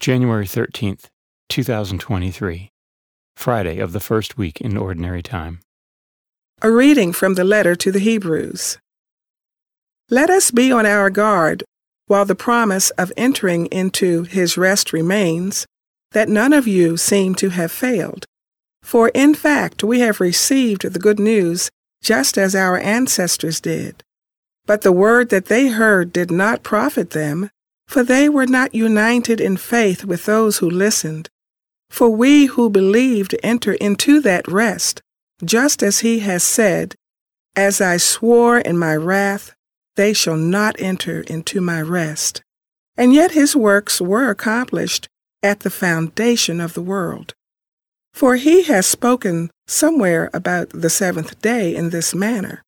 January 13th, 2023, Friday of the first week in Ordinary Time. A reading from the letter to the Hebrews. Let us be on our guard while the promise of entering into his rest remains, that none of you seem to have failed. For in fact, we have received the good news just as our ancestors did. But the word that they heard did not profit them, for they were not united in faith with those who listened. For we who believed enter into that rest, just as he has said, As I swore in my wrath, they shall not enter into my rest. And yet his works were accomplished at the foundation of the world. For he has spoken somewhere about the seventh day in this manner.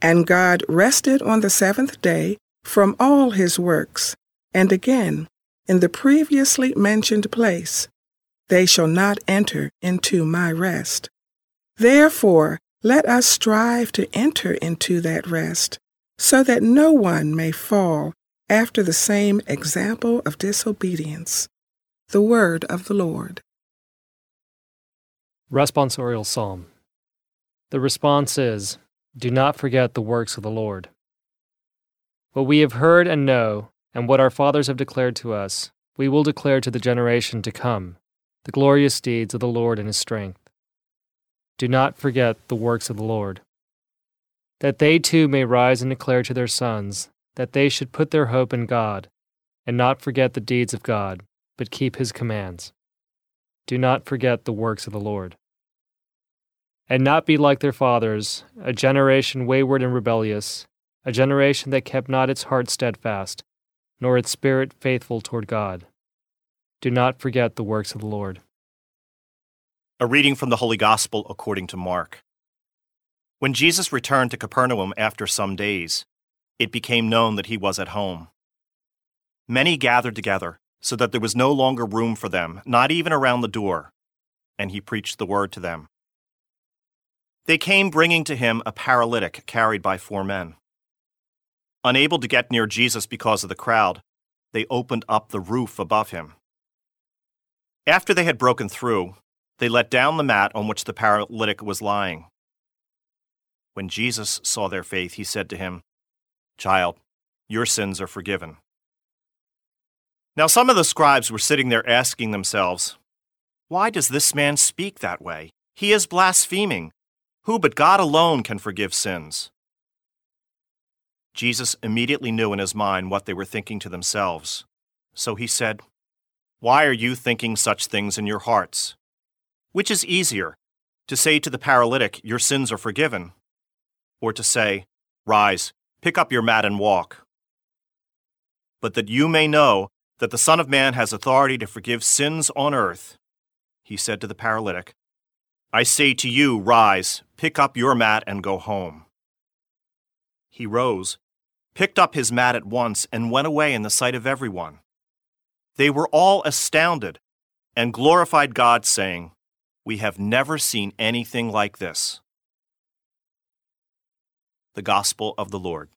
And God rested on the seventh day from all his works. And again, in the previously mentioned place, they shall not enter into my rest. Therefore, let us strive to enter into that rest, so that no one may fall after the same example of disobedience. The word of the Lord. Responsorial Psalm. The response is Do not forget the works of the Lord. What we have heard and know, and what our fathers have declared to us, we will declare to the generation to come the glorious deeds of the Lord and his strength. Do not forget the works of the Lord. That they too may rise and declare to their sons that they should put their hope in God, and not forget the deeds of God, but keep his commands. Do not forget the works of the Lord and not be like their fathers, a generation wayward and rebellious, a generation that kept not its heart steadfast, nor its spirit faithful toward God. Do not forget the works of the Lord. A reading from the Holy Gospel according to Mark. When Jesus returned to Capernaum after some days, it became known that he was at home. Many gathered together, so that there was no longer room for them, not even around the door, and he preached the word to them. They came bringing to him a paralytic carried by four men. Unable to get near Jesus because of the crowd, they opened up the roof above him. After they had broken through, they let down the mat on which the paralytic was lying. When Jesus saw their faith, he said to him, Child, your sins are forgiven. Now some of the scribes were sitting there asking themselves, Why does this man speak that way? He is blaspheming. Who but God alone can forgive sins? Jesus immediately knew in his mind what they were thinking to themselves. So he said, Why are you thinking such things in your hearts? Which is easier, to say to the paralytic, Your sins are forgiven, or to say, Rise, pick up your mat and walk? But that you may know that the Son of Man has authority to forgive sins on earth, he said to the paralytic, I say to you, rise, pick up your mat, and go home. He rose, picked up his mat at once, and went away in the sight of everyone. They were all astounded and glorified God, saying, We have never seen anything like this. The Gospel of the Lord.